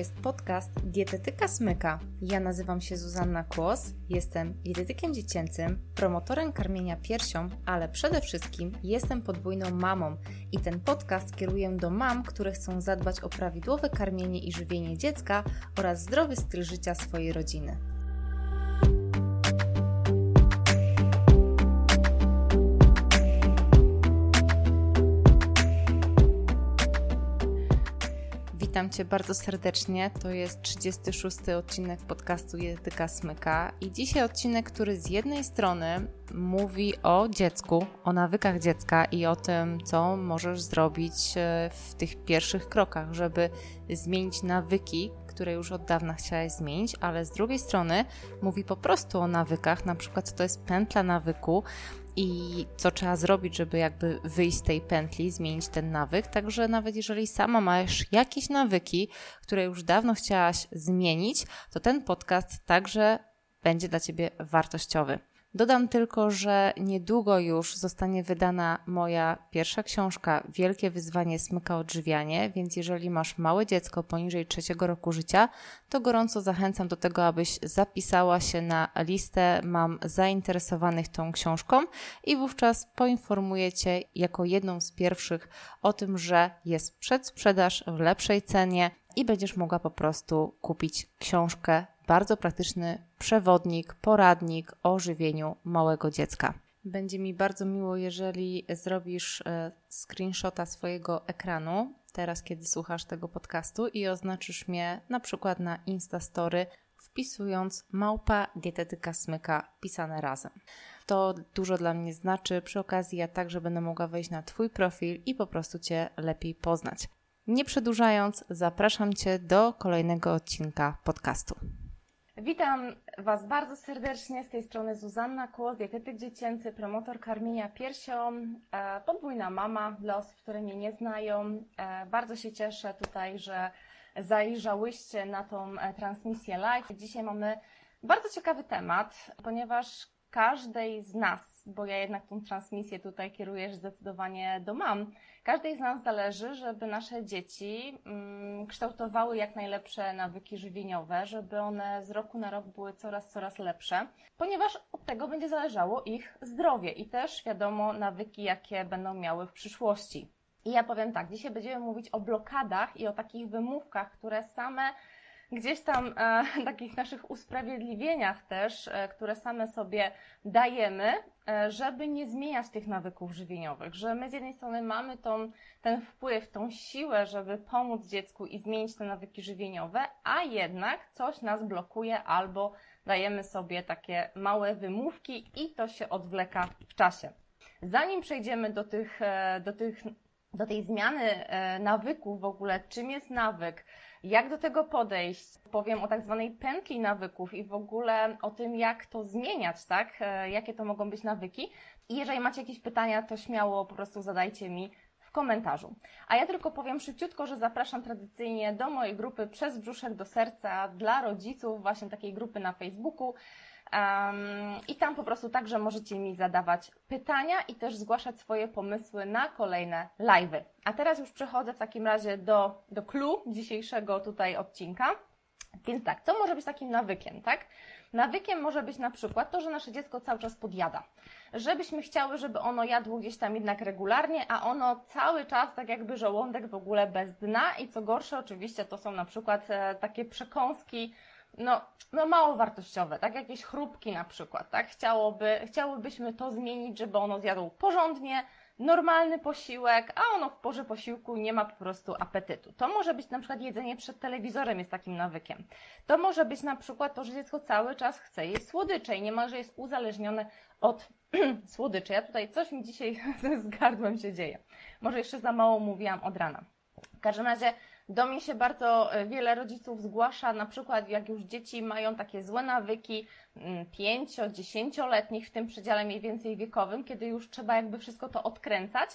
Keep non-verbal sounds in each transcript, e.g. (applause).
jest podcast Dietetyka Smyka. Ja nazywam się Zuzanna Kłos, jestem dietetykiem dziecięcym, promotorem karmienia piersią, ale przede wszystkim jestem podwójną mamą i ten podcast kieruję do mam, które chcą zadbać o prawidłowe karmienie i żywienie dziecka oraz zdrowy styl życia swojej rodziny. Witam Cię bardzo serdecznie. To jest 36. odcinek podcastu Dietetyka Smyka i dzisiaj odcinek, który z jednej strony mówi o dziecku, o nawykach dziecka i o tym, co możesz zrobić e, w tych pierwszych krokach, żeby zmienić nawyki, które już od dawna chciałaś zmienić, ale z drugiej strony mówi po prostu o nawykach, na przykład co to jest pętla nawyku, i co trzeba zrobić, żeby jakby wyjść z tej pętli, zmienić ten nawyk. Także nawet jeżeli sama masz jakieś nawyki, które już dawno chciałaś zmienić, to ten podcast także będzie dla Ciebie wartościowy. Dodam tylko, że niedługo już zostanie wydana moja pierwsza książka Wielkie wyzwanie smyka odżywianie, więc jeżeli masz małe dziecko poniżej trzeciego roku życia, to gorąco zachęcam do tego, abyś zapisała się na listę mam zainteresowanych tą książką i wówczas poinformuję Cię jako jedną z pierwszych o tym, że jest przedsprzedaż w lepszej cenie i będziesz mogła po prostu kupić książkę bardzo praktyczny przewodnik, poradnik o żywieniu małego dziecka. Będzie mi bardzo miło, jeżeli zrobisz e, screenshota swojego ekranu, teraz kiedy słuchasz tego podcastu i oznaczysz mnie na przykład na Instastory, wpisując małpa dietetyka smyka pisane razem. To dużo dla mnie znaczy. Przy okazji ja także będę mogła wejść na Twój profil i po prostu Cię lepiej poznać. Nie przedłużając, zapraszam Cię do kolejnego odcinka podcastu. Witam Was bardzo serdecznie. Z tej strony Zuzanna Kłos, dietetyk dziecięcy, promotor karmienia piersią, e, podwójna mama dla osób, które mnie nie znają. E, bardzo się cieszę tutaj, że zajrzałyście na tą e, transmisję live. Dzisiaj mamy bardzo ciekawy temat, ponieważ każdej z nas, bo ja jednak tą transmisję tutaj kieruję zdecydowanie do mam, każdej z nas zależy, żeby nasze dzieci mm, kształtowały jak najlepsze nawyki żywieniowe, żeby one z roku na rok były coraz, coraz lepsze, ponieważ od tego będzie zależało ich zdrowie i też wiadomo nawyki, jakie będą miały w przyszłości. I ja powiem tak, dzisiaj będziemy mówić o blokadach i o takich wymówkach, które same gdzieś tam e, (laughs) takich naszych usprawiedliwieniach też, e, które same sobie dajemy, e, żeby nie zmieniać tych nawyków żywieniowych, że my z jednej strony mamy tą, ten wpływ, tą siłę, żeby pomóc dziecku i zmienić te nawyki żywieniowe, a jednak coś nas blokuje albo dajemy sobie takie małe wymówki i to się odwleka w czasie. Zanim przejdziemy do tych, e, do tych do tej zmiany e, nawyków w ogóle, czym jest nawyk, jak do tego podejść? Powiem o tak zwanej pętli nawyków i w ogóle o tym, jak to zmieniać, tak? E, jakie to mogą być nawyki. I jeżeli macie jakieś pytania, to śmiało po prostu zadajcie mi w komentarzu. A ja tylko powiem szybciutko, że zapraszam tradycyjnie do mojej grupy Przez brzuszek do serca dla rodziców, właśnie takiej grupy na Facebooku. Um, I tam po prostu także możecie mi zadawać pytania i też zgłaszać swoje pomysły na kolejne live'y. A teraz już przechodzę w takim razie do, do clue dzisiejszego tutaj odcinka. Więc tak, co może być takim nawykiem, tak? Nawykiem może być na przykład to, że nasze dziecko cały czas podjada. Żebyśmy chciały, żeby ono jadło gdzieś tam jednak regularnie, a ono cały czas tak jakby żołądek w ogóle bez dna i co gorsze oczywiście to są na przykład e, takie przekąski, no, no mało wartościowe, tak? Jakieś chrupki na przykład, tak? Chciałoby, chciałybyśmy to zmienić, żeby ono zjadło porządnie, normalny posiłek, a ono w porze posiłku nie ma po prostu apetytu. To może być na przykład jedzenie przed telewizorem jest takim nawykiem. To może być na przykład to, że dziecko cały czas chce jeść słodycze i niemalże jest uzależnione od (clears throat) słodyczy. Ja tutaj coś mi dzisiaj (laughs) z gardłem się dzieje. Może jeszcze za mało mówiłam od rana. W każdym razie do mnie się bardzo e, wiele rodziców zgłasza, na przykład jak już dzieci mają takie złe nawyki, 5-10-letnich mm, w tym przedziale mniej więcej wiekowym, kiedy już trzeba jakby wszystko to odkręcać.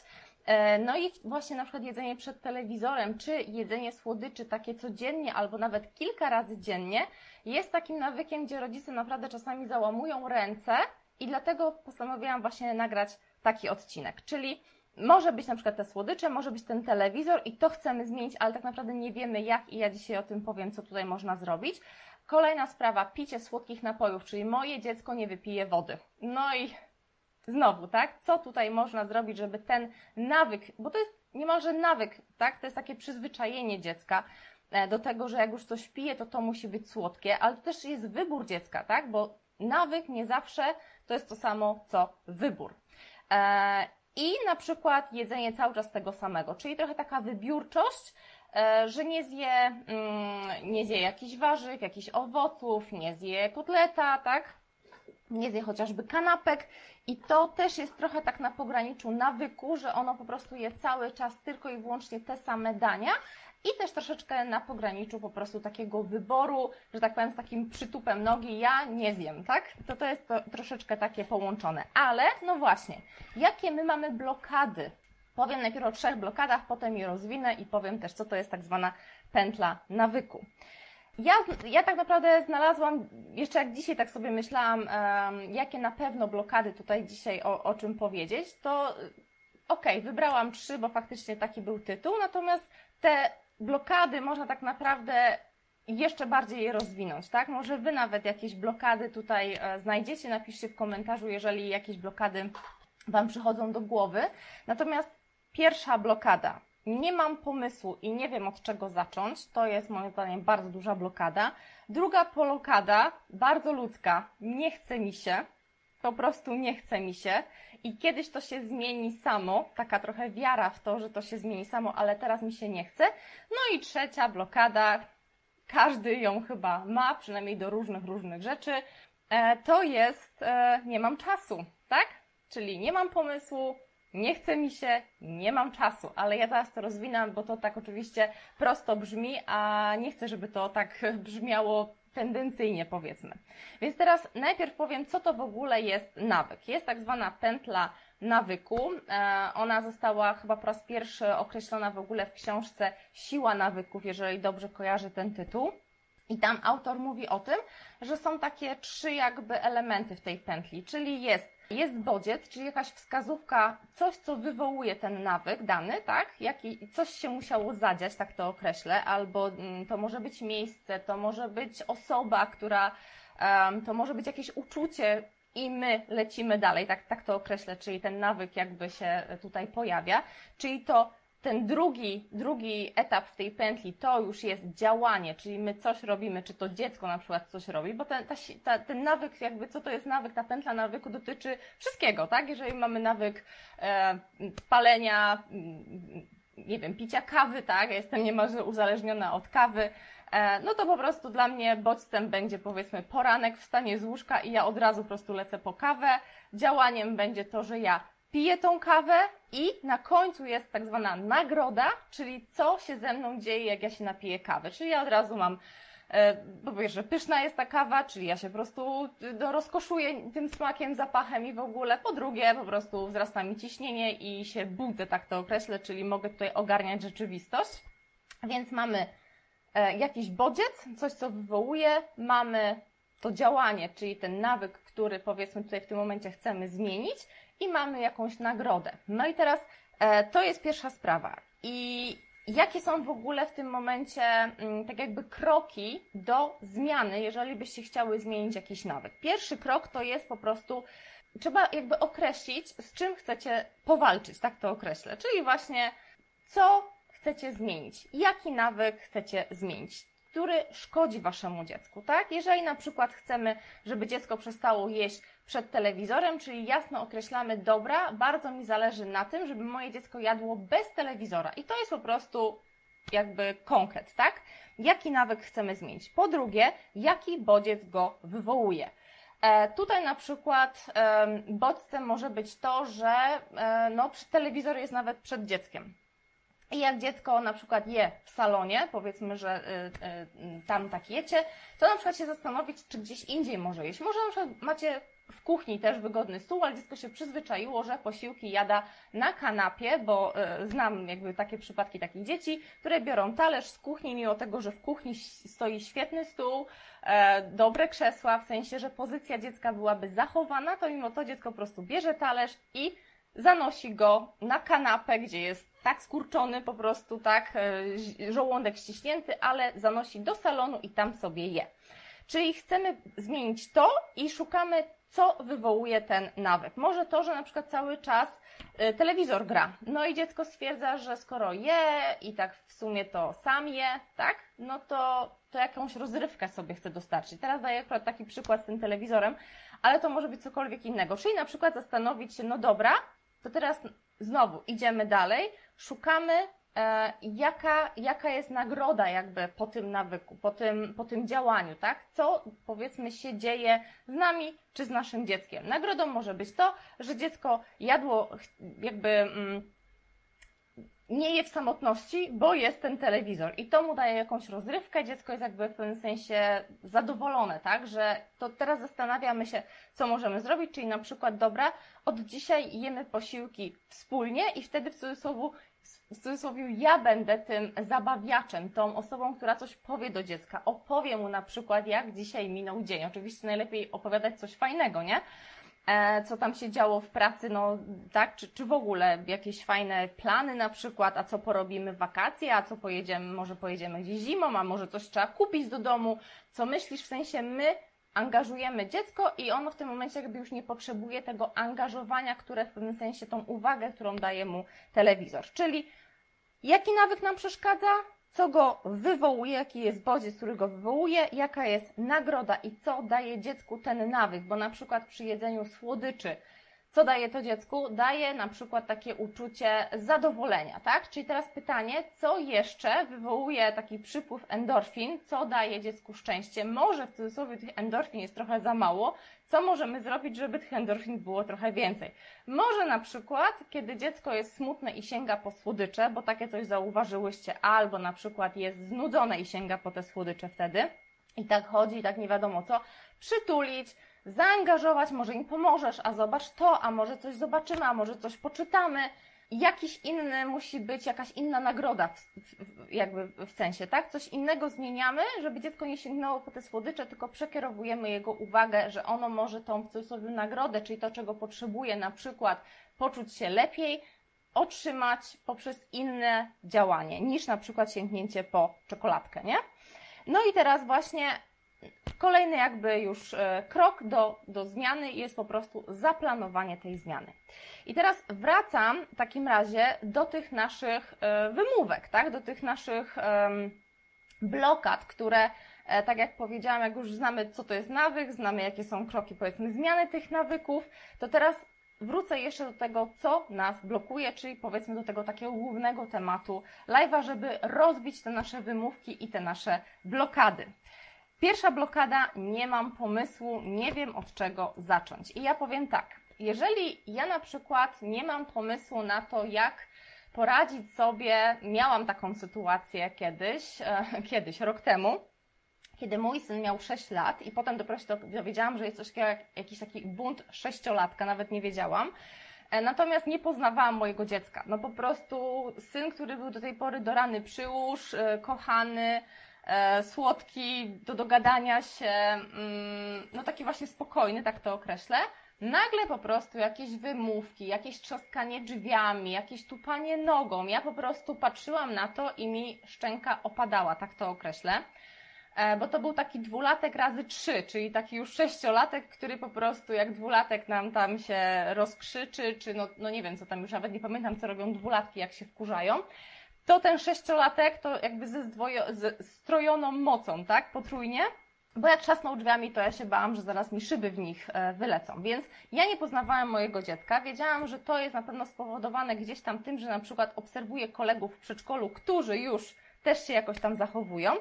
E, no i właśnie na przykład jedzenie przed telewizorem, czy jedzenie słodyczy takie codziennie albo nawet kilka razy dziennie jest takim nawykiem, gdzie rodzice naprawdę czasami załamują ręce i dlatego postanowiłam właśnie nagrać taki odcinek, czyli może być na przykład te słodycze, może być ten telewizor i to chcemy zmienić, ale tak naprawdę nie wiemy jak i ja dzisiaj o tym powiem, co tutaj można zrobić. Kolejna sprawa, picie słodkich napojów, czyli moje dziecko nie wypije wody. No i znowu, tak? Co tutaj można zrobić, żeby ten nawyk, bo to jest niemalże nawyk, tak? To jest takie przyzwyczajenie dziecka e, do tego, że jak już coś pije, to to musi być słodkie, ale to też jest wybór dziecka, tak? Bo nawyk nie zawsze to jest to samo, co wybór. E, I na przykład jedzenie cały czas tego samego, czyli trochę taka wybiórczość, e, że nie zje, mm, nie zje jakichś warzyw, jakichś owoców, nie zje kotleta, tak? Nie zje chociażby kanapek i to też jest trochę tak na pograniczu nawyku, że ono po prostu je cały czas tylko i wyłącznie te same dania, i też troszeczkę na pograniczu po prostu takiego wyboru, że tak powiem, z takim przytupem nogi, ja nie zjem, tak? To to jest to, troszeczkę takie połączone. Ale, no właśnie, jakie my mamy blokady? Powiem najpierw o trzech blokadach, potem je rozwinę i powiem też, co to jest tak zwana pętla nawyku. Ja, ja tak naprawdę znalazłam, jeszcze jak dzisiaj tak sobie myślałam, um, jakie na pewno blokady tutaj dzisiaj o, o czym powiedzieć, to okej, okay, wybrałam trzy, bo faktycznie taki był tytuł, natomiast te blokady można tak naprawdę jeszcze bardziej je rozwinąć, tak? Może Wy nawet jakieś blokady tutaj e, znajdziecie, napiszcie w komentarzu, jeżeli jakieś blokady Wam przychodzą do głowy. Natomiast pierwsza blokada, nie mam pomysłu i nie wiem od czego zacząć, to jest moim zdaniem bardzo duża blokada. Druga blokada, bardzo ludzka, nie chce mi się, po prostu nie chce mi się i kiedyś to się zmieni samo, taka trochę wiara w to, że to się zmieni samo, ale teraz mi się nie chce. No i trzecia blokada, każdy ją chyba ma, przynajmniej do różnych, różnych rzeczy, e, to jest e, nie mam czasu, tak? Czyli nie mam pomysłu, nie chce mi się, nie mam czasu, ale ja zaraz to rozwinam, bo to tak oczywiście prosto brzmi, a nie chcę, żeby to tak (laughs) brzmiało tendencyjnie powiedzmy. Więc teraz najpierw powiem, co to w ogóle jest nawyk. Jest tak zwana pętla nawyku. E, ona została chyba po raz pierwszy określona w ogóle w książce Siła nawyków, jeżeli dobrze kojarzy ten tytuł. I tam autor mówi o tym, że są takie trzy jakby elementy w tej pętli, czyli jest jest bodziec, czyli jakaś wskazówka, coś, co wywołuje ten nawyk dany, tak? Jaki, coś się musiało zadziać, tak to określę, albo mm, to może być miejsce, to może być osoba, która, to może być jakieś uczucie i my lecimy dalej, tak, tak to określę, czyli ten nawyk jakby się tutaj pojawia, czyli to ten drugi, drugi etap w tej pętli to już jest działanie, czyli my coś robimy, czy to dziecko na przykład coś robi, bo ten, ta, ta, ten nawyk, jakby co to jest nawyk, ta pętla nawyku dotyczy wszystkiego, tak? Jeżeli mamy nawyk e, palenia, mm, nie wiem, picia kawy, tak? Ja jestem niemalże uzależniona od kawy, e, no to po prostu dla mnie bodźcem będzie powiedzmy poranek, wstanie z łóżka i ja od razu po prostu lecę po kawę. Działaniem będzie to, że ja piję tą kawę i na końcu jest tak zwana nagroda, czyli co się ze mną dzieje, jak ja się napiję kawy. Czyli ja od razu mam e, po pierwsze, pyszna jest ta kawa, czyli ja się po prostu no, rozkoszuję tym smakiem, zapachem i w ogóle. Po drugie, po prostu wzrasta mi ciśnienie i się budzę, tak to określę, czyli mogę tutaj ogarniać rzeczywistość. Więc mamy e, jakiś bodziec, coś co wywołuje, mamy to działanie, czyli ten nawyk, który powiedzmy tutaj w tym momencie chcemy zmienić i mamy jakąś nagrodę. No i teraz e, to jest pierwsza sprawa. I jakie są w ogóle w tym momencie mm, tak jakby kroki do zmiany, jeżeli byście chciały zmienić jakiś nawyk? Pierwszy krok to jest po prostu trzeba jakby określić, z czym chcecie powalczyć, tak to określę. Czyli właśnie co chcecie zmienić, jaki nawyk chcecie zmienić który szkodzi waszemu dziecku, tak? Jeżeli na przykład chcemy, żeby dziecko przestało jeść przed telewizorem, czyli jasno określamy, dobra, bardzo mi zależy na tym, żeby moje dziecko jadło bez telewizora. I to jest po prostu jakby konkret, tak? Jaki nawyk chcemy zmienić? Po drugie, jaki bodziec go wywołuje? E, tutaj na przykład bodźcem może być to, że e, no, telewizor jest nawet przed dzieckiem. I jak dziecko na przykład je w salonie, powiedzmy, że y, y, tam tak jecie, to na przykład się zastanowić, czy gdzieś indziej może jeść. Może na przykład macie w kuchni też wygodny stół, ale dziecko się przyzwyczaiło, że posiłki jada na kanapie, bo y, znam jakby takie przypadki takich dzieci, które biorą talerz z kuchni, mimo tego, że w kuchni stoi świetny stół, e, dobre krzesła, w sensie, że pozycja dziecka byłaby zachowana, to mimo to dziecko po prostu bierze talerz i zanosi go na kanapę, gdzie jest tak skurczony po prostu, tak, e, żołądek ściśnięty, ale zanosi do salonu i tam sobie je. Czyli chcemy zmienić to i szukamy, co wywołuje ten nawyk. Może to, że na przykład cały czas y, telewizor gra. No i dziecko stwierdza, że skoro je i tak w sumie to sam je, tak? No to, to jakąś rozrywkę sobie chce dostarczyć. Teraz daję akurat taki przykład z tym telewizorem, ale to może być cokolwiek innego. Czyli na przykład zastanowić się, no dobra, to teraz znowu idziemy dalej, szukamy E, jaka, jaka jest nagroda jakby po tym nawyku, po tym, po tym działaniu, tak? Co powiedzmy się dzieje z nami czy z naszym dzieckiem. Nagrodą może być to, że dziecko jadło jakby mm, nie je w samotności, bo jest ten telewizor i to mu daje jakąś rozrywkę, dziecko jest jakby w pewnym sensie zadowolone, tak, że to teraz zastanawiamy się, co możemy zrobić, czyli na przykład, dobra, od dzisiaj jemy posiłki wspólnie i wtedy w cudzysłowie w cudzysłowie ja będę tym zabawiaczem, tą osobą, która coś powie do dziecka, opowie mu na przykład, jak dzisiaj minął dzień. Oczywiście najlepiej opowiadać coś fajnego, nie? E, co tam się działo w pracy, no tak, czy, czy w ogóle jakieś fajne plany na przykład, a co porobimy w wakacje, a co pojedziemy, może pojedziemy gdzieś zimą, a może coś trzeba kupić do domu, co myślisz, w sensie my angażujemy dziecko i ono w tym momencie jakby już nie potrzebuje tego angażowania, które w pewnym sensie tą uwagę, którą daje mu telewizor. Czyli jaki nawyk nam przeszkadza, co go wywołuje, jaki jest bodziec, który go wywołuje, jaka jest nagroda i co daje dziecku ten nawyk, bo na przykład przy jedzeniu słodyczy co daje to dziecku? Daje na przykład takie uczucie zadowolenia, tak? Czyli teraz pytanie, co jeszcze wywołuje taki przypływ endorfin, co daje dziecku szczęście? Może w cudzysłowie tych endorfin jest trochę za mało, co możemy zrobić, żeby tych endorfin było trochę więcej? Może na przykład, kiedy dziecko jest smutne i sięga po słodycze, bo takie coś zauważyłyście, albo na przykład jest znudzone i sięga po te słodycze wtedy, i tak chodzi, i tak nie wiadomo co, przytulić, zaangażować, może im pomożesz, a zobacz to, a może coś zobaczymy, a może coś poczytamy. Jakiś inny musi być, jakaś inna nagroda, w, w, jakby w sensie, tak? Coś innego zmieniamy, żeby dziecko nie sięgnęło po te słodycze, tylko przekierowujemy jego uwagę, że ono może tą w cudzysłowie nagrodę, czyli to, czego potrzebuje, na przykład poczuć się lepiej, otrzymać poprzez inne działanie, niż na przykład sięgnięcie po czekoladkę, nie? No i teraz właśnie Kolejny jakby już e, krok do, do zmiany jest po prostu zaplanowanie tej zmiany. I teraz wracam w takim razie do tych naszych e, wymówek, tak? do tych naszych blokad, które e, tak jak powiedziałam, jak już znamy, co to jest nawyk, znamy, jakie są kroki, powiedzmy, zmiany tych nawyków, to teraz wrócę jeszcze do tego, co nas blokuje, czyli powiedzmy do tego takiego głównego tematu live'a, żeby rozbić te nasze wymówki i te nasze blokady. Pierwsza blokada, nie mam pomysłu, nie wiem od czego zacząć. I ja powiem tak, jeżeli ja na przykład nie mam pomysłu na to, jak poradzić sobie, miałam taką sytuację kiedyś, e, (laughs) kiedyś, rok temu, kiedy mój syn miał 6 lat i potem dopiero się dowiedziałam, że jest coś jak jakiś taki bunt sześciolatka, nawet nie wiedziałam. E, natomiast nie poznawałam mojego dziecka. No po prostu syn, który był do tej pory do rany przyłóż, e, kochany, słodki, do dogadania się, mm, no taki właśnie spokojny, tak to określę. Nagle po prostu jakieś wymówki, jakieś trzaskanie drzwiami, jakieś tupanie nogą. Ja po prostu patrzyłam na to i mi szczęka opadała, tak to określę. E, bo to był taki dwulatek razy trzy, czyli taki już sześciolatek, który po prostu jak dwulatek nam tam się rozkrzyczy, czy no, no nie wiem co tam, już nawet nie pamiętam co robią dwulatki, jak się wkurzają to ten sześciolatek to jakby ze, zdwojo, ze strojoną mocą, tak, potrójnie. Bo jak trzasnął drzwiami, to ja się bałam, że zaraz mi szyby w nich e, wylecą. Więc ja nie poznawałam mojego dziecka. Wiedziałam, że to jest na pewno spowodowane gdzieś tam tym, że na przykład obserwuję kolegów w przedszkolu, którzy już też się jakoś tam zachowują.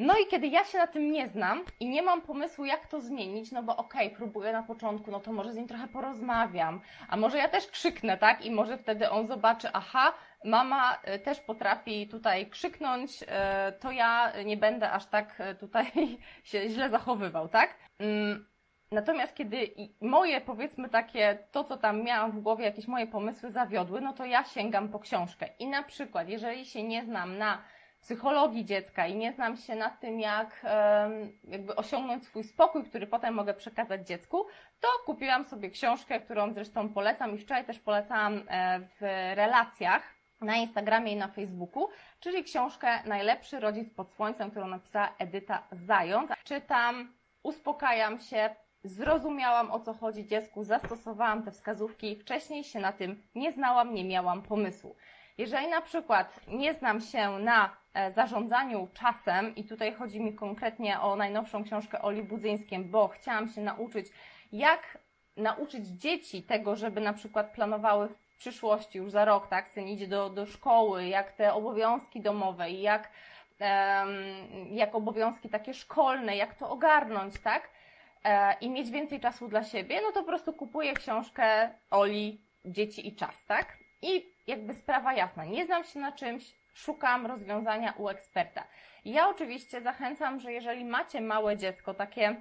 No i kiedy ja się na tym nie znam i nie mam pomysłu, jak to zmienić, no bo okej, okay, próbuję na początku, no to może z nim trochę porozmawiam, a może ja też krzyknę, tak? I może wtedy on zobaczy, aha, mama e, też potrafi tutaj krzyknąć, e, to ja nie będę aż tak e, tutaj (laughs) się źle zachowywał, tak? Mm, natomiast kiedy moje, powiedzmy takie, to co tam miałam w głowie, jakieś moje pomysły zawiodły, no to ja sięgam po książkę. I na przykład, jeżeli się nie znam na psychologii dziecka i nie znam się na tym, jak jakby osiągnąć swój spokój, który potem mogę przekazać dziecku, to kupiłam sobie książkę, którą zresztą polecam i wczoraj też polecałam w relacjach na Instagramie i na Facebooku, czyli książkę Najlepszy rodzic pod słońcem, którą napisała Edyta Zając. Czytam, uspokajam się, zrozumiałam o co chodzi dziecku, zastosowałam te wskazówki, wcześniej się na tym nie znałam, nie miałam pomysłu. Jeżeli na przykład nie znam się na e, zarządzaniu czasem i tutaj chodzi mi konkretnie o najnowszą książkę Oli Budzyńskiem, bo chciałam się nauczyć, jak nauczyć dzieci tego, żeby na przykład planowały przyszłości, już za rok, tak, syn idzie do, do szkoły, jak te obowiązki domowe i jak, jak obowiązki takie szkolne, jak to ogarnąć, tak, e, i mieć więcej czasu dla siebie, no to po prostu kupuję książkę Oli Dzieci i czas, tak? I jakby sprawa jasna, nie znam się na czymś, szukam rozwiązania u eksperta. Ja oczywiście zachęcam, że jeżeli macie małe dziecko, takie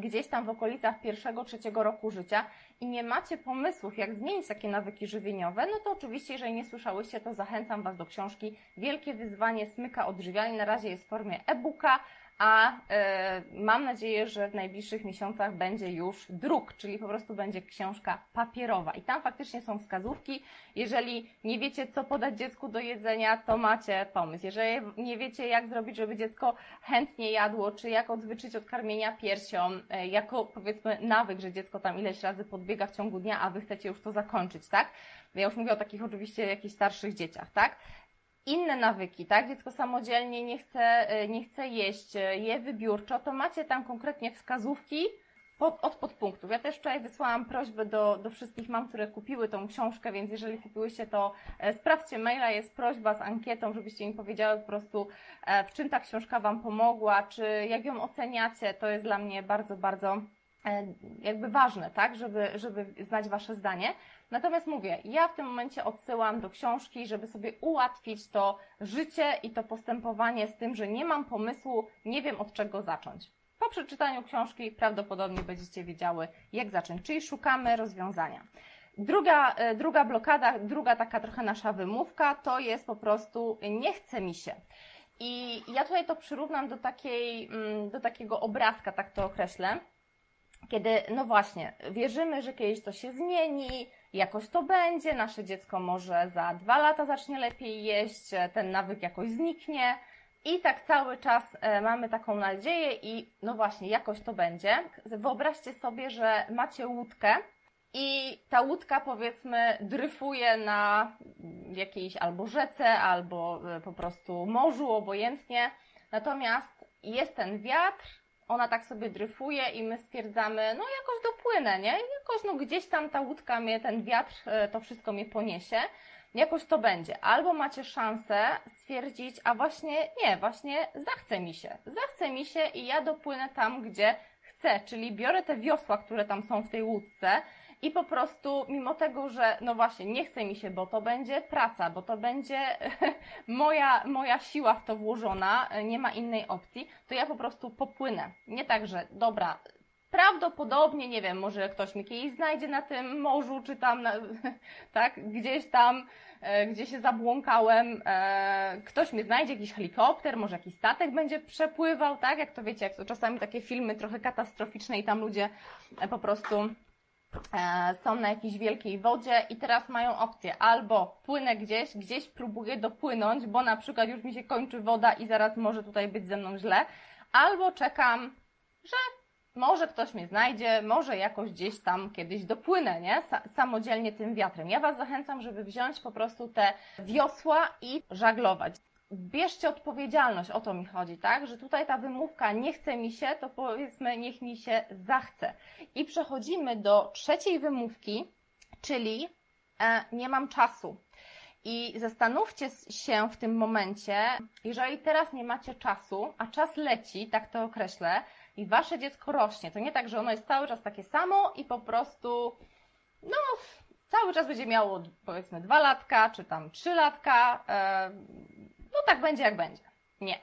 gdzieś tam w okolicach pierwszego, trzeciego roku życia i nie macie pomysłów, jak zmienić takie nawyki żywieniowe, no to oczywiście, jeżeli nie słyszałyście, to zachęcam Was do książki Wielkie Wyzwanie Smyka Odżywianie. Na razie jest w formie e-booka, a e, mam nadzieję, że w najbliższych miesiącach będzie już druk, czyli po prostu będzie książka papierowa. I tam faktycznie są wskazówki. Jeżeli nie wiecie, co podać dziecku do jedzenia, to macie pomysł. Jeżeli nie wiecie, jak zrobić, żeby dziecko chętnie jadło, czy jak odzwyczyć od karmienia piersią, e, jako powiedzmy nawyk, że dziecko tam ileś razy podbiega w ciągu dnia, a wy chcecie już to zakończyć, tak? Ja już mówię o takich oczywiście jakichś starszych dzieciach, tak? Inne nawyki, tak? Dziecko samodzielnie nie chce, e, nie chce jeść, e, je wybiórczo, to macie tam konkretnie wskazówki pod, od podpunktów. Ja też wczoraj wysłałam prośbę do, do wszystkich mam, które kupiły tą książkę, więc jeżeli kupiłyście, to e, sprawdźcie maila, jest prośba z ankietą, żebyście mi powiedziały po prostu, w czym ta książka Wam pomogła, czy jak ją oceniacie, to jest dla mnie bardzo, bardzo jakby ważne, tak, żeby, żeby znać Wasze zdanie. Natomiast mówię, ja w tym momencie odsyłam do książki, żeby sobie ułatwić to życie i to postępowanie z tym, że nie mam pomysłu, nie wiem od czego zacząć. Po przeczytaniu książki prawdopodobnie będziecie wiedziały, jak zacząć, czyli szukamy rozwiązania. Druga, e, druga blokada, druga taka trochę nasza wymówka, to jest po prostu nie chce mi się. I ja tutaj to przyrównam do, takiej, mm, do takiego obrazka, tak to określę kiedy, no właśnie, wierzymy, że kiedyś to się zmieni, jakoś to będzie, nasze dziecko może za dwa lata zacznie lepiej jeść, ten nawyk jakoś zniknie. I tak cały czas e, mamy taką nadzieję i no właśnie, jakoś to będzie. Wyobraźcie sobie, że macie łódkę i ta łódka powiedzmy dryfuje na jakiejś albo rzece, albo e, po prostu morzu, obojętnie. Natomiast jest ten wiatr, ona tak sobie dryfuje i my stwierdzamy, no jakoś dopłynę, nie? Jakoś no gdzieś tam ta łódka mnie, ten wiatr, e, to wszystko mnie poniesie. Jakoś to będzie. Albo macie szansę stwierdzić, a właśnie nie, właśnie zachce mi się. Zachce mi się i ja dopłynę tam, gdzie chcę, czyli biorę te wiosła, które tam są w tej łódce i po prostu, mimo tego, że no właśnie, nie chce mi się, bo to będzie praca, bo to będzie (laughs) moja, moja siła w to włożona, nie ma innej opcji, to ja po prostu popłynę. Nie tak, że dobra, prawdopodobnie, nie wiem, może ktoś mnie kiedyś znajdzie na tym morzu, czy tam, na, (laughs) tak, gdzieś tam, e, gdzie się zabłąkałem, e, ktoś mnie znajdzie, jakiś helikopter, może jakiś statek będzie przepływał, tak, jak to wiecie, jak to czasami takie filmy trochę katastroficzne i tam ludzie e, po prostu są na jakiejś wielkiej wodzie i teraz mają opcję albo płynę gdzieś, gdzieś próbuję dopłynąć, bo na przykład już mi się kończy woda i zaraz może tutaj być ze mną źle, albo czekam, że może ktoś mnie znajdzie, może jakoś gdzieś tam kiedyś dopłynę, nie? Samodzielnie tym wiatrem. Ja Was zachęcam, żeby wziąć po prostu te wiosła i żaglować bierzcie odpowiedzialność, o to mi chodzi, tak? Że tutaj ta wymówka nie chce mi się, to powiedzmy niech mi się zachce. I przechodzimy do trzeciej wymówki, czyli e, nie mam czasu. I zastanówcie się w tym momencie, jeżeli teraz nie macie czasu, a czas leci, tak to określę, i wasze dziecko rośnie, to nie tak, że ono jest cały czas takie samo i po prostu, no, cały czas będzie miało powiedzmy dwa latka, czy tam trzy latka, e, no tak będzie jak będzie. Nie.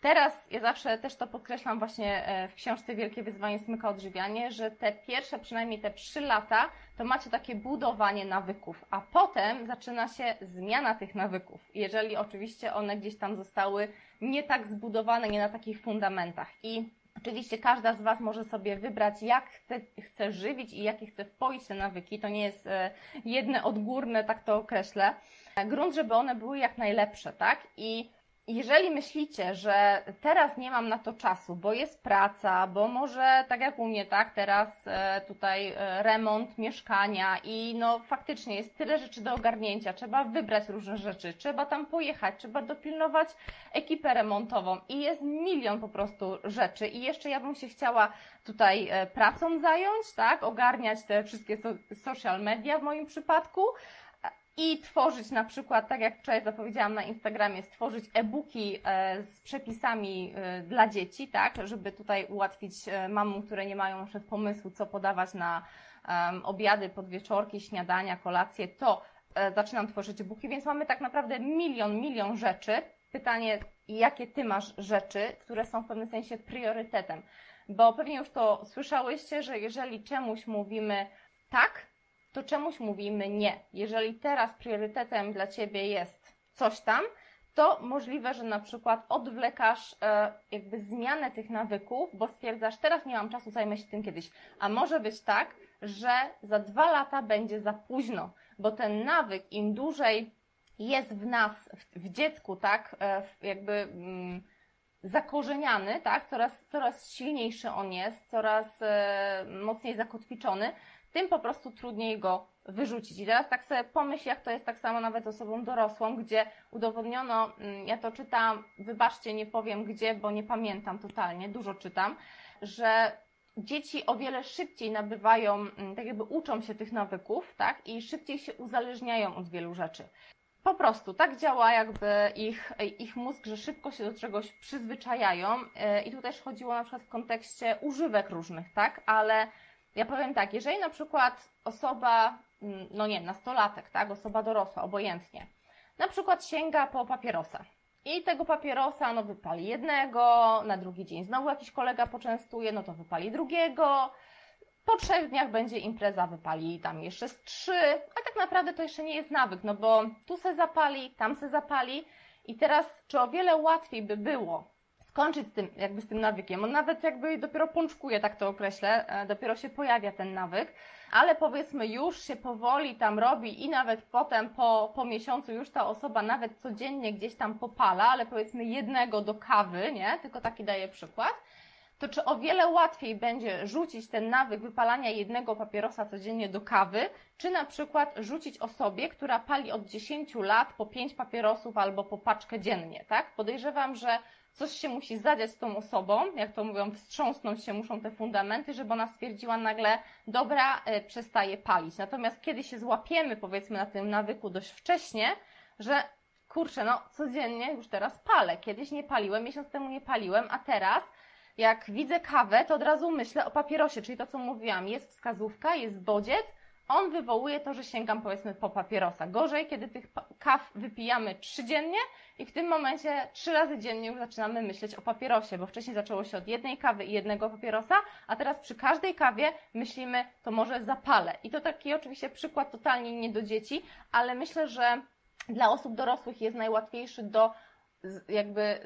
Teraz ja zawsze też to podkreślam właśnie e, w książce Wielkie Wyzwanie Smyka Odżywianie, że te pierwsze, przynajmniej te trzy lata, to macie takie budowanie nawyków, a potem zaczyna się zmiana tych nawyków, jeżeli oczywiście one gdzieś tam zostały nie tak zbudowane, nie na takich fundamentach. I Oczywiście każda z Was może sobie wybrać, jak chce, chce żywić i jakie chce wpoić te nawyki. To nie jest e, jedne odgórne, tak to określę. Grunt, żeby one były jak najlepsze, tak? I jeżeli myślicie, że teraz nie mam na to czasu, bo jest praca, bo może tak jak u mnie, tak, teraz e, tutaj e, remont mieszkania i no faktycznie jest tyle rzeczy do ogarnięcia, trzeba wybrać różne rzeczy, trzeba tam pojechać, trzeba dopilnować ekipę remontową i jest milion po prostu rzeczy. I jeszcze ja bym się chciała tutaj e, pracą zająć, tak, ogarniać te wszystkie social media w moim przypadku, i tworzyć na przykład, tak jak wczoraj zapowiedziałam na Instagramie, stworzyć e-booki e, z przepisami e, dla dzieci, tak, żeby tutaj ułatwić e, mamom, które nie mają jeszcze pomysłu, co podawać na obiady, podwieczorki, śniadania, kolacje, to zaczynam tworzyć e-booki, więc mamy tak naprawdę milion, milion rzeczy. Pytanie, jakie Ty masz rzeczy, które są w pewnym sensie priorytetem? Bo pewnie już to słyszałyście, że jeżeli czemuś mówimy tak, to czemuś mówimy nie. Jeżeli teraz priorytetem dla Ciebie jest coś tam, to możliwe, że na przykład odwlekasz e, jakby zmianę tych nawyków, bo stwierdzasz, teraz nie mam czasu, zajmę się tym kiedyś. A może być tak, że za dwa lata będzie za późno, bo ten nawyk im dłużej jest w nas, w, w dziecku, tak, e, jakby mm, zakorzeniany, tak, coraz, coraz silniejszy on jest, coraz e, mocniej zakotwiczony, tym po prostu trudniej go wyrzucić. I teraz tak sobie pomyśl, jak to jest tak samo nawet z osobą dorosłą, gdzie udowodniono, mm, ja to czytam, wybaczcie, nie powiem gdzie, bo nie pamiętam totalnie, dużo czytam, że dzieci o wiele szybciej nabywają, mm, tak jakby uczą się tych nawyków, tak, i szybciej się uzależniają od wielu rzeczy. Po prostu tak działa jakby ich, ich mózg, że szybko się do czegoś przyzwyczajają. E, I tu też chodziło na przykład w kontekście używek różnych, tak? Ale ja powiem tak, jeżeli na przykład osoba, mm, no nie, nastolatek, tak, osoba dorosła, obojętnie, na przykład sięga po papierosa i tego papierosa, no wypali jednego, na drugi dzień znowu jakiś kolega poczęstuje, no to wypali drugiego, po trzech dniach będzie impreza, wypali tam jeszcze z trzy, a tak naprawdę to jeszcze nie jest nawyk, no bo tu se zapali, tam se zapali i teraz czy o wiele łatwiej by było skończyć z tym, jakby z tym nawykiem. On nawet jakby dopiero pączkuje, tak to określę, e, dopiero się pojawia ten nawyk, ale powiedzmy już się powoli tam robi i nawet potem po, po miesiącu już ta osoba nawet codziennie gdzieś tam popala, ale powiedzmy jednego do kawy, nie? Tylko taki daję przykład to czy o wiele łatwiej będzie rzucić ten nawyk wypalania jednego papierosa codziennie do kawy, czy na przykład rzucić osobie, która pali od 10 lat po 5 papierosów albo po paczkę dziennie, tak? Podejrzewam, że coś się musi zadziać z tą osobą, jak to mówią, wstrząsnąć się muszą te fundamenty, żeby ona stwierdziła nagle, dobra, y, przestaje palić. Natomiast kiedy się złapiemy, powiedzmy, na tym nawyku dość wcześnie, że kurczę, no codziennie już teraz palę. Kiedyś nie paliłem, miesiąc temu nie paliłem, a teraz jak widzę kawę, to od razu myślę o papierosie, czyli to, co mówiłam, jest wskazówka, jest bodziec, on wywołuje to, że sięgam powiedzmy po papierosa. Gorzej, kiedy tych kaw wypijamy trzy dziennie i w tym momencie trzy razy dziennie już zaczynamy myśleć o papierosie, bo wcześniej zaczęło się od jednej kawy i jednego papierosa, a teraz przy każdej kawie myślimy, to może zapalę. I to taki oczywiście przykład totalnie nie do dzieci, ale myślę, że dla osób dorosłych jest najłatwiejszy do jakby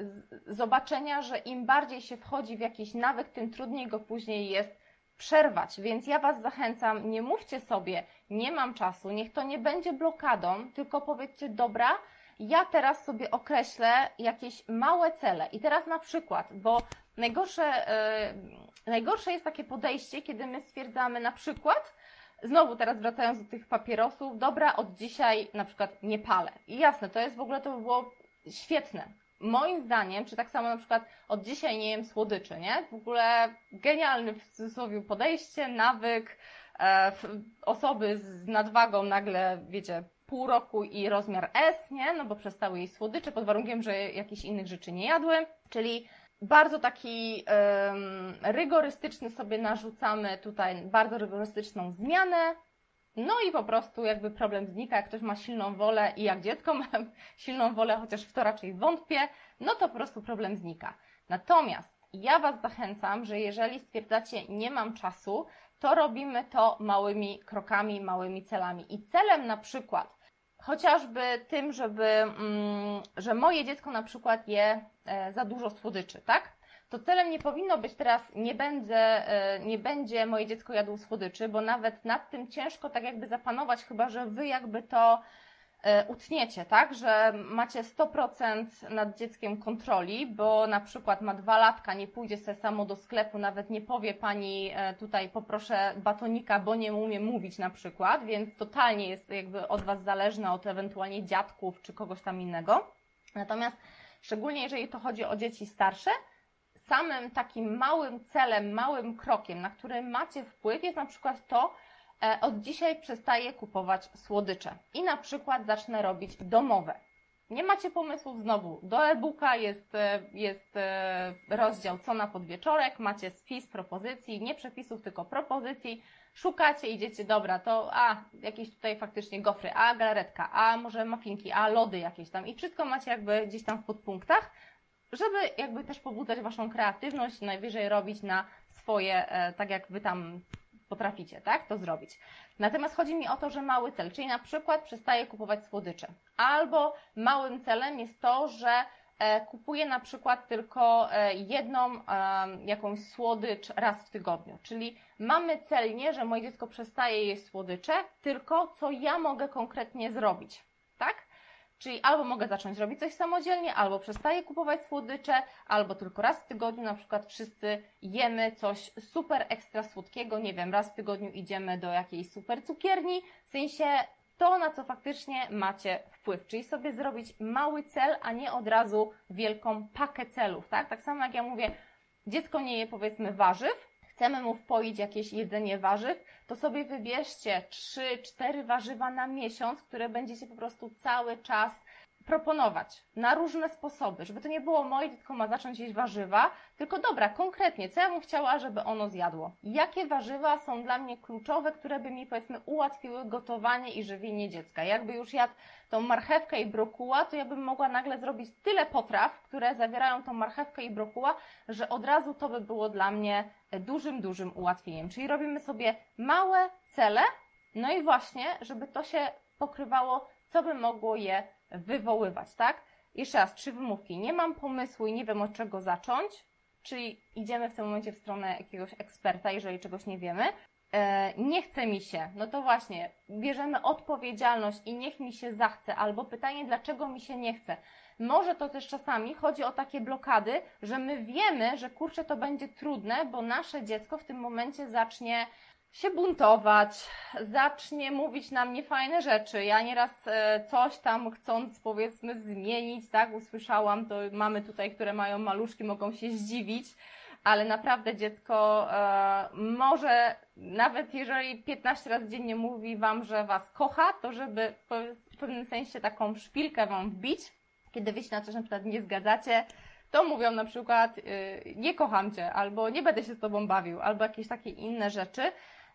zobaczenia, że im bardziej się wchodzi w jakiś nawyk, tym trudniej go później jest przerwać. Więc ja Was zachęcam, nie mówcie sobie, nie mam czasu, niech to nie będzie blokadą, tylko powiedzcie, dobra, ja teraz sobie określę jakieś małe cele. I teraz na przykład, bo najgorsze, yy, najgorsze jest takie podejście, kiedy my stwierdzamy na przykład, Znowu teraz wracając do tych papierosów, dobra, od dzisiaj na przykład nie palę. I jasne, to jest w ogóle, to by było świetne. Moim zdaniem, czy tak samo na przykład od dzisiaj nie jem słodyczy, nie? W ogóle genialny w cudzysłowie podejście, nawyk, e, osoby z nadwagą nagle, wiecie, pół roku i rozmiar S, nie? No bo przestały jej słodycze pod warunkiem, że jakichś innych rzeczy nie jadły, czyli bardzo taki rygorystyczny sobie narzucamy tutaj, bardzo rygorystyczną zmianę, no i po prostu jakby problem znika, jak ktoś ma silną wolę i jak dziecko ma (laughs) silną wolę, chociaż w to raczej wątpię, no to po prostu problem znika. Natomiast ja Was zachęcam, że jeżeli stwierdzacie, nie mam czasu, to robimy to małymi krokami, małymi celami. I celem na przykład, chociażby tym, żeby, mm, że moje dziecko na przykład je e, za dużo słodyczy, tak? To celem nie powinno być teraz, nie będzie, e, nie będzie moje dziecko jadło słodyczy, bo nawet nad tym ciężko tak jakby zapanować, chyba że Wy jakby to E, utniecie, tak, że macie 100% nad dzieckiem kontroli, bo na przykład ma dwa latka, nie pójdzie sobie samo do sklepu, nawet nie powie pani e, tutaj poproszę batonika, bo nie umie mówić na przykład, więc totalnie jest jakby od Was zależne, od ewentualnie dziadków czy kogoś tam innego. Natomiast szczególnie jeżeli to chodzi o dzieci starsze, samym takim małym celem, małym krokiem, na który macie wpływ jest na przykład to, E, od dzisiaj przestaję kupować słodycze i na przykład zacznę robić domowe. Nie macie pomysłów znowu. Do e-booka jest, e, jest e, rozdział co na podwieczorek, macie spis propozycji, nie przepisów, tylko propozycji. Szukacie, idziecie, dobra, to a, jakieś tutaj faktycznie gofry, a galaretka, a może mafinki, a lody jakieś tam i wszystko macie jakby gdzieś tam w podpunktach, żeby jakby też pobudzać Waszą kreatywność, najwyżej robić na swoje, tak jak Wy tam potraficie, tak, to zrobić. Natomiast chodzi mi o to, że mały cel, czyli na przykład przestaję kupować słodycze. Albo małym celem jest to, że e, kupuję na przykład tylko e, jedną e, jakąś słodycz raz w tygodniu. Czyli mamy cel nie, że moje dziecko przestaje jeść słodycze, tylko co ja mogę konkretnie zrobić. Tak? Czyli albo mogę zacząć robić coś samodzielnie, albo przestaję kupować słodycze, albo tylko raz w tygodniu na przykład wszyscy jemy coś super ekstra słodkiego, nie wiem, raz w tygodniu idziemy do jakiejś super cukierni, w sensie to, na co faktycznie macie wpływ, czyli sobie zrobić mały cel, a nie od razu wielką pakę celów, tak? Tak samo jak ja mówię, dziecko nie je powiedzmy warzyw, chcemy mu wpoić jakieś jedzenie warzyw, to sobie wybierzcie 3-4 warzywa na miesiąc, które będziecie po prostu cały czas proponować na różne sposoby, żeby to nie było moje dziecko ma zacząć jeść warzywa, tylko dobra, konkretnie, co ja bym chciała, żeby ono zjadło? Jakie warzywa są dla mnie kluczowe, które by mi powiedzmy ułatwiły gotowanie i żywienie dziecka? Jakby już jadł tą marchewkę i brokuła, to ja bym mogła nagle zrobić tyle potraw, które zawierają tą marchewkę i brokuła, że od razu to by było dla mnie dużym, dużym ułatwieniem. Czyli robimy sobie małe cele, no i właśnie, żeby to się pokrywało, co by mogło je wywoływać, tak? Jeszcze raz, trzy wymówki. Nie mam pomysłu i nie wiem od czego zacząć, czyli idziemy w tym momencie w stronę jakiegoś eksperta, jeżeli czegoś nie wiemy. E, nie chce mi się, no to właśnie, bierzemy odpowiedzialność i niech mi się zachce, albo pytanie, dlaczego mi się nie chce. Może to też czasami chodzi o takie blokady, że my wiemy, że kurczę, to będzie trudne, bo nasze dziecko w tym momencie zacznie się buntować, zacznie mówić nam niefajne rzeczy. Ja nieraz e, coś tam chcąc powiedzmy zmienić, tak, usłyszałam, to mamy tutaj, które mają maluszki, mogą się zdziwić, ale naprawdę dziecko e, może, nawet jeżeli 15 razy dziennie mówi Wam, że Was kocha, to żeby w pewnym sensie taką szpilkę Wam wbić, kiedy Wy się na coś na przykład nie zgadzacie, to mówią na przykład y, nie kocham Cię, albo nie będę się z Tobą bawił, albo jakieś takie inne rzeczy,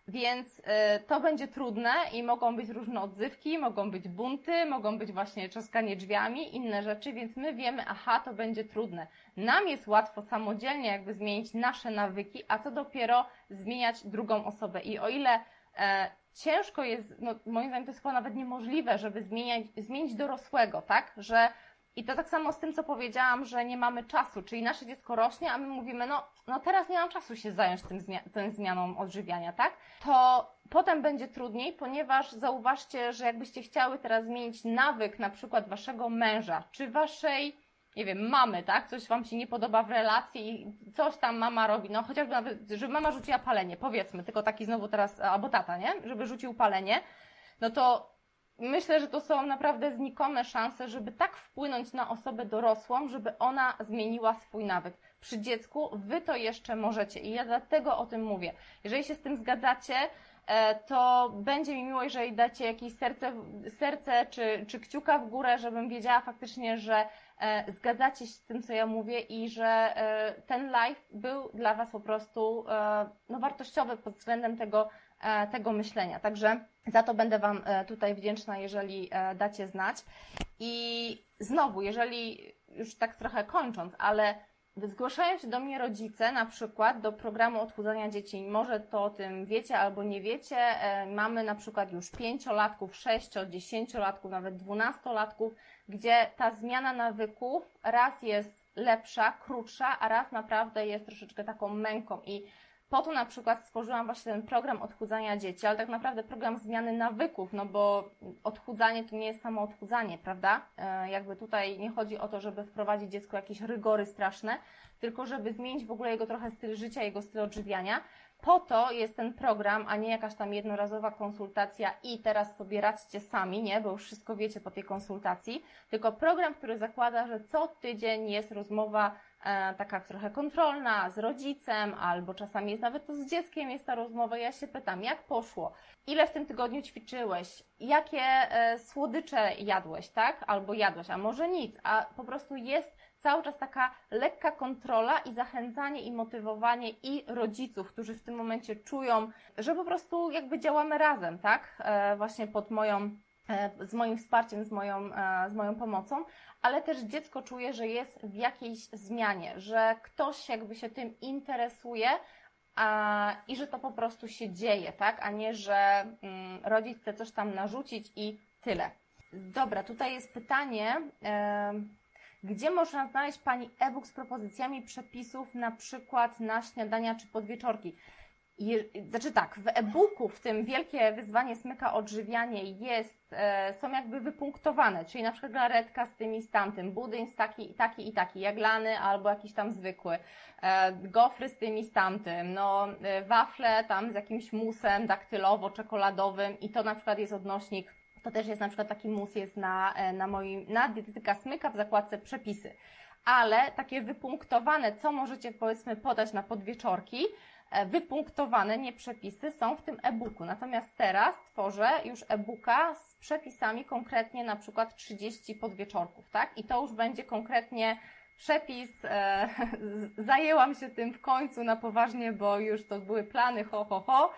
więc y, to będzie trudne i mogą być różne odzywki, mogą być bunty, mogą być właśnie czaskanie drzwiami, inne rzeczy, więc my wiemy, aha, to będzie trudne. Nam jest łatwo samodzielnie jakby zmienić nasze nawyki, a co dopiero zmieniać drugą osobę. I o ile e, ciężko jest, no moim zdaniem to jest chyba nawet niemożliwe, żeby zmieniać, zmienić dorosłego, tak? Że i to tak samo z tym, co powiedziałam, że nie mamy czasu, czyli nasze dziecko rośnie, a my mówimy, no, no teraz nie mam czasu się zająć tym, tym zmianą odżywiania, tak? To potem będzie trudniej, ponieważ zauważcie, że jakbyście chciały teraz zmienić nawyk na przykład waszego męża, czy waszej, nie wiem, mamy, tak? Coś wam się nie podoba w relacji i coś tam mama robi, no chociażby nawet, żeby mama rzuciła palenie, powiedzmy, tylko taki znowu teraz, albo tata, nie? Żeby rzucił palenie, no to myślę, że to są naprawdę znikome szanse, żeby tak wpłynąć na osobę dorosłą, żeby ona zmieniła swój nawyk. Przy dziecku wy to jeszcze możecie i ja dlatego o tym mówię. Jeżeli się z tym zgadzacie, e, to będzie mi miło, jeżeli dacie jakieś serce, serce czy, czy kciuka w górę, żebym wiedziała faktycznie, że e, zgadzacie się z tym, co ja mówię i że e, ten live był dla Was po prostu no, wartościowy pod względem tego, tego myślenia. Także za to będę Wam e, tutaj wdzięczna, jeżeli e, dacie znać. I znowu, jeżeli już tak trochę kończąc, ale Zgłaszają się do mnie rodzice, na przykład do programu odchudzania dzieci. Może to o tym wiecie albo nie wiecie. E, mamy na przykład już pięciolatków, sześcio, dziesięciolatków, nawet dwunastolatków, gdzie ta zmiana nawyków raz jest lepsza, krótsza, a raz naprawdę jest troszeczkę taką męką. I po to na przykład stworzyłam właśnie ten program odchudzania dzieci, ale tak naprawdę program zmiany nawyków, no bo odchudzanie to nie jest samo odchudzanie, prawda? E, jakby tutaj nie chodzi o to, żeby wprowadzić dziecko jakieś rygory straszne, tylko żeby zmienić w ogóle jego trochę styl życia, jego styl odżywiania. Po to jest ten program, a nie jakaś tam jednorazowa konsultacja i teraz sobie radźcie sami, nie? Bo już wszystko wiecie po tej konsultacji. Tylko program, który zakłada, że co tydzień jest rozmowa taka trochę kontrolna z rodzicem, albo czasami jest nawet to z dzieckiem jest ta rozmowa. Ja się pytam, jak poszło? Ile w tym tygodniu ćwiczyłeś? Jakie e, słodycze jadłeś, tak? Albo jadłeś, a może nic, a po prostu jest cały czas taka lekka kontrola i zachęcanie i motywowanie i rodziców, którzy w tym momencie czują, że po prostu jakby działamy razem, tak? E, właśnie pod moją e, z moim wsparciem, z moją, e, z moją pomocą, ale też dziecko czuje, że jest w jakiejś zmianie, że ktoś jakby się tym interesuje a, i że to po prostu się dzieje, tak? A nie, że mm, rodzic chce coś tam narzucić i tyle. Dobra, tutaj jest pytanie. Gdzie można znaleźć Pani e-book z propozycjami przepisów, na przykład na śniadania czy podwieczorki? Je, znaczy tak, w e-booku, w tym wielkie wyzwanie smyka odżywianie jest, e, są jakby wypunktowane, czyli na przykład galaretka z tym i z tamtym, budyń z taki, taki i taki, jaglany albo jakiś tam zwykły, e, gofry z tym i z tamtym, no e, wafle tam z jakimś musem daktylowo-czekoladowym i to na przykład jest odnośnik to też jest na przykład taki mus jest na, e, na moim, na dietetyka smyka w zakładce przepisy. Ale takie wypunktowane, co możecie powiedzmy podać na podwieczorki, wypunktowane, nie przepisy, są w tym e-booku. Natomiast teraz tworzę już e-booka z przepisami konkretnie na przykład 30 podwieczorków, tak? I to już będzie konkretnie przepis. E, (laughs) zajęłam się tym w końcu na poważnie, bo już to były plany, ho, ho, ho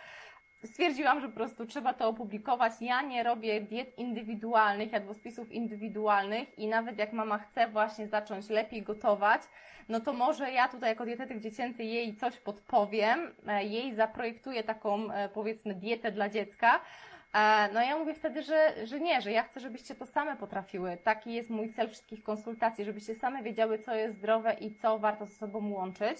stwierdziłam, że po prostu trzeba to opublikować. Ja nie robię diet indywidualnych, jadłospisów indywidualnych i nawet jak mama chce właśnie zacząć lepiej gotować, no to może ja tutaj jako dietetyk dziecięcy jej coś podpowiem, e, jej zaprojektuję taką e, powiedzmy dietę dla dziecka. E, no ja mówię wtedy, że, że nie, że ja chcę, żebyście to same potrafiły. Taki jest mój cel wszystkich konsultacji, żebyście same wiedziały, co jest zdrowe i co warto ze sobą łączyć.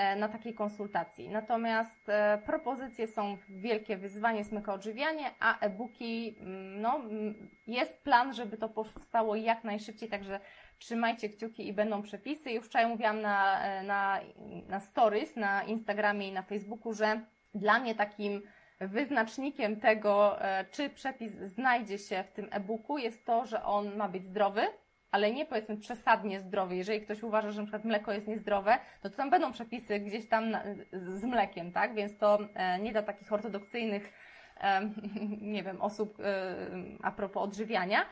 E, na takiej konsultacji. Natomiast e, propozycje są wielkie wyzwanie smyka odżywianie, a e-booki, mm, no, mm, jest plan, żeby to powstało jak najszybciej, także trzymajcie kciuki i będą przepisy. Już wczoraj mówiłam na, e, na, na stories, na Instagramie i na Facebooku, że dla mnie takim wyznacznikiem tego, czy przepis znajdzie się w tym e-booku, jest to, że on ma być zdrowy, ale nie powiedzmy przesadnie zdrowy. Jeżeli ktoś uważa, że przykład mleko jest niezdrowe, to, tam będą przepisy gdzieś tam z mlekiem, tak? Więc to e, nie da takich ortodoksyjnych, e, (laughs) nie wiem, osób e, a propos odżywiania.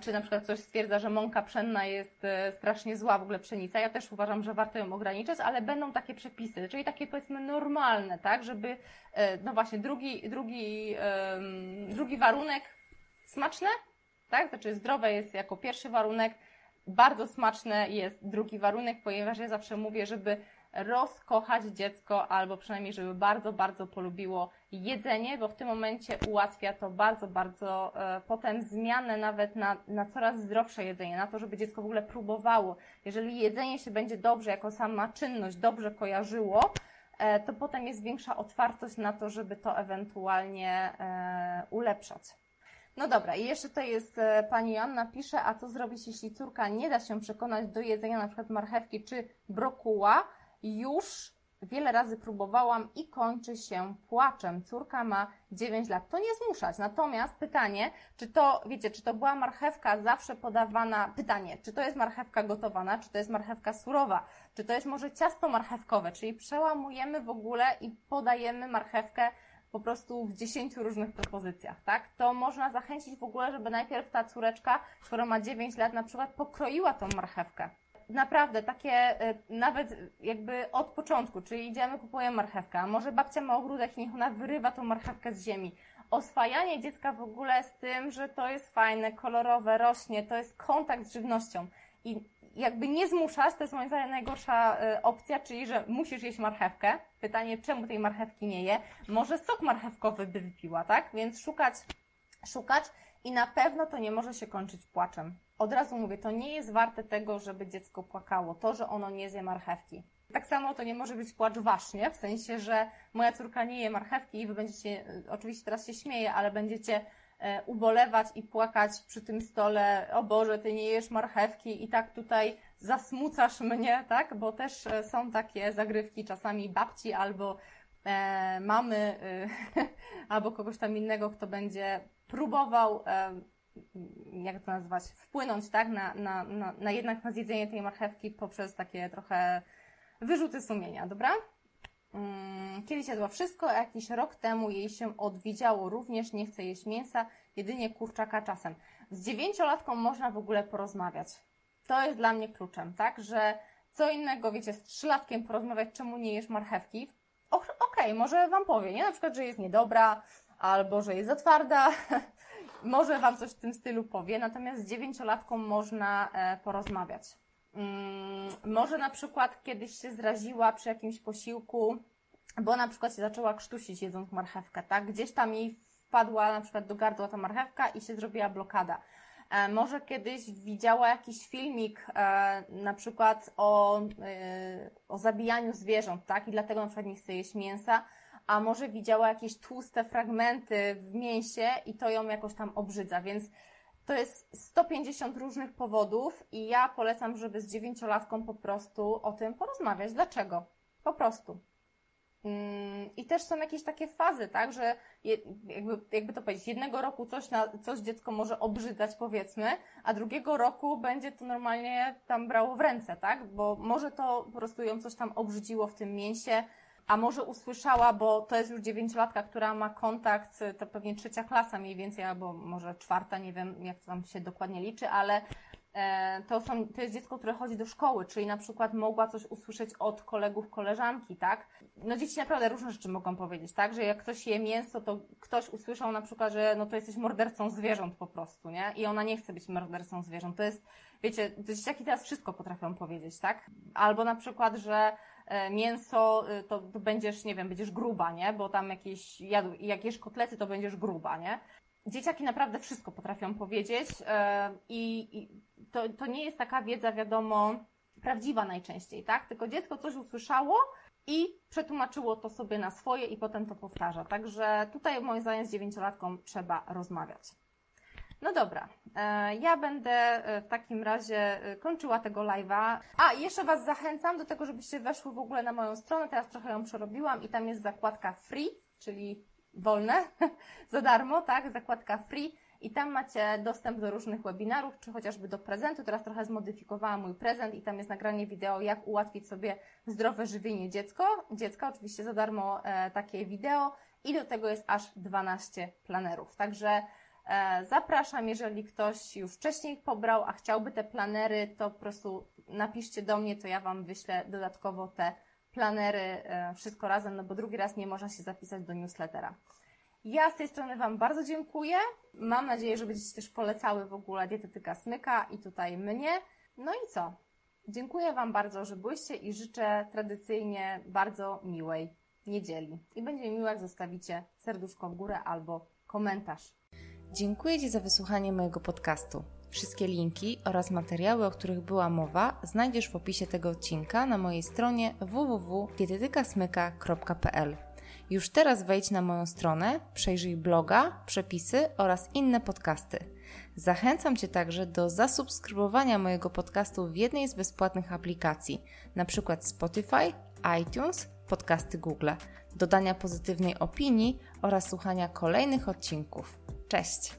Czy na przykład ktoś stwierdza, że mąka pszenna jest strasznie zła, w ogóle pszenica. Ja też uważam, że warto ją ograniczać, ale będą takie przepisy, czyli takie powiedzmy normalne, tak? Żeby, no właśnie, drugi, drugi, drugi warunek, smaczne, tak? Znaczy zdrowe jest jako pierwszy warunek, bardzo smaczne jest drugi warunek, ponieważ ja zawsze mówię, żeby rozkochać dziecko, albo przynajmniej, żeby bardzo, bardzo polubiło jedzenie, bo w tym momencie ułatwia to bardzo, bardzo e, potem zmianę nawet na, na coraz zdrowsze jedzenie, na to, żeby dziecko w ogóle próbowało. Jeżeli jedzenie się będzie dobrze, jako sama czynność, dobrze kojarzyło, e, to potem jest większa otwartość na to, żeby to ewentualnie e, ulepszać. No dobra, i jeszcze tutaj jest e, pani Joanna pisze, a co zrobić, jeśli córka nie da się przekonać do jedzenia na przykład marchewki czy brokuła? Już wiele razy próbowałam i kończy się płaczem. Córka ma 9 lat. To nie zmuszać. Natomiast pytanie, czy to, wiecie, czy to była marchewka zawsze podawana, pytanie, czy to jest marchewka gotowana, czy to jest marchewka surowa, czy to jest może ciasto marchewkowe, czyli przełamujemy w ogóle i podajemy marchewkę po prostu w 10 różnych propozycjach, tak? To można zachęcić w ogóle, żeby najpierw ta córeczka, skoro ma 9 lat, na przykład pokroiła tą marchewkę. Naprawdę, takie y, nawet jakby od początku, czyli idziemy, kupujemy marchewkę, a może babcia ma ogródek i niech ona wyrywa tą marchewkę z ziemi. Oswajanie dziecka w ogóle z tym, że to jest fajne, kolorowe, rośnie, to jest kontakt z żywnością. I jakby nie zmuszać, to jest moim zdaniem najgorsza y, opcja, czyli że musisz jeść marchewkę. Pytanie, czemu tej marchewki nie je? Może sok marchewkowy by wypiła, tak? Więc szukać, szukać i na pewno to nie może się kończyć płaczem. Od razu mówię, to nie jest warte tego, żeby dziecko płakało, to, że ono nie zje marchewki. Tak samo to nie może być płacz wasz, nie? W sensie, że moja córka nie je marchewki i wy będziecie, y, oczywiście teraz się śmieję, ale będziecie E, ubolewać i płakać przy tym stole, o Boże, ty nie jesz marchewki i tak tutaj zasmucasz mnie, tak? Bo też e, są takie zagrywki czasami babci albo e, mamy, e, (laughs) albo kogoś tam innego, kto będzie próbował, e, jak to nazwać, wpłynąć, tak? Na, na, na, na jednak na zjedzenie tej marchewki poprzez takie trochę wyrzuty sumienia, dobra? Mm, kiedyś jadła wszystko, a jakiś rok temu jej się odwidziało. Również nie chce jeść mięsa, jedynie kurczaka czasem. Z dziewięciolatką można w ogóle porozmawiać. To jest dla mnie kluczem, tak? Że co innego, wiecie, z trzylatkiem porozmawiać, czemu nie jesz marchewki. Okej, okay, może Wam powie, nie? Na przykład, że jest niedobra, albo że jest za twarda. (laughs) może Wam coś w tym stylu powie, natomiast z dziewięciolatką można e, porozmawiać. Mm, może na przykład kiedyś się zraziła przy jakimś posiłku, bo na przykład się zaczęła krztusić jedząc marchewkę, tak? Gdzieś tam jej wpadła na przykład do gardła ta marchewka i się zrobiła blokada. E, może kiedyś widziała jakiś filmik e, na przykład o, e, o zabijaniu zwierząt, tak? I dlatego na przykład nie chce jeść mięsa, a może widziała jakieś tłuste fragmenty w mięsie i to ją jakoś tam obrzydza, więc to jest 150 różnych powodów i ja polecam, żeby z dziewięciolatką po prostu o tym porozmawiać. Dlaczego? Po prostu. Mm, I też są jakieś takie fazy, tak, że jakby, jakby to powiedzieć, jednego roku coś, na, coś dziecko może obrzydzać, powiedzmy, a drugiego roku będzie to normalnie tam brało w ręce, tak, bo może to po prostu ją coś tam obrzydziło w tym mięsie, a może usłyszała, bo to jest już dziewięciolatka, która ma kontakt, to pewnie trzecia klasa mniej więcej, albo może czwarta, nie wiem jak to tam się dokładnie liczy, ale e, to, są, to jest dziecko, które chodzi do szkoły, czyli na przykład mogła coś usłyszeć od kolegów, koleżanki, tak? No dzieci naprawdę różne rzeczy mogą powiedzieć, tak? Że jak ktoś je mięso, to ktoś usłyszał na przykład, że no to jesteś mordercą zwierząt po prostu, nie? I ona nie chce być mordercą zwierząt. To jest, wiecie, dzieciaki teraz wszystko potrafią powiedzieć, tak? Albo na przykład, że mięso, e, to, to będziesz, nie wiem, będziesz gruba, nie? Bo tam jakieś, jak jesz kotlety, to będziesz gruba, nie? Dzieciaki naprawdę wszystko potrafią powiedzieć e, i, i to, to nie jest taka wiedza, wiadomo, prawdziwa najczęściej, tak? Tylko dziecko coś usłyszało i przetłumaczyło to sobie na swoje i potem to powtarza. Także tutaj moim zdaniem z dziewięciolatką trzeba rozmawiać. No dobra, e, ja będę e, w takim razie e, kończyła tego live'a. A, jeszcze Was zachęcam do tego, żebyście weszły w ogóle na moją stronę. Teraz trochę ją przerobiłam i tam jest zakładka free, czyli wolne, (laughs) za darmo, tak? Zakładka free. I tam macie dostęp do różnych webinarów, czy chociażby do prezentu. Teraz trochę zmodyfikowałam mój prezent i tam jest nagranie wideo, jak ułatwić sobie zdrowe żywienie dziecko. Dziecka oczywiście za darmo takie wideo i do tego jest aż 12 planerów. Także zapraszam, jeżeli ktoś już wcześniej pobrał, a chciałby te planery, to po prostu napiszcie do mnie, to ja Wam wyślę dodatkowo te planery, e, wszystko razem, no bo drugi raz nie można się zapisać do newslettera. Ja z tej strony Wam bardzo dziękuję. Mam nadzieję, że będziecie też polecały w ogóle dietetyka smyka i tutaj mnie. No i co? Dziękuję Wam bardzo, że byliście i życzę tradycyjnie bardzo miłej niedzieli. I będzie mi miło, jak zostawicie serduszko w górę albo komentarz. Dziękuję Ci za wysłuchanie mojego podcastu. Wszystkie linki oraz materiały, o których była mowa, znajdziesz w opisie tego odcinka na mojej stronie www.dietetykasmyka.pl. Już teraz wejdź na moją stronę, przejrzyj bloga, przepisy oraz inne podcasty. Zachęcam Cię także do zasubskrybowania mojego podcastu w jednej z bezpłatnych aplikacji, np. Spotify, iTunes, podcasty Google, dodania pozytywnej opinii oraz słuchania kolejnych odcinków. Cześć!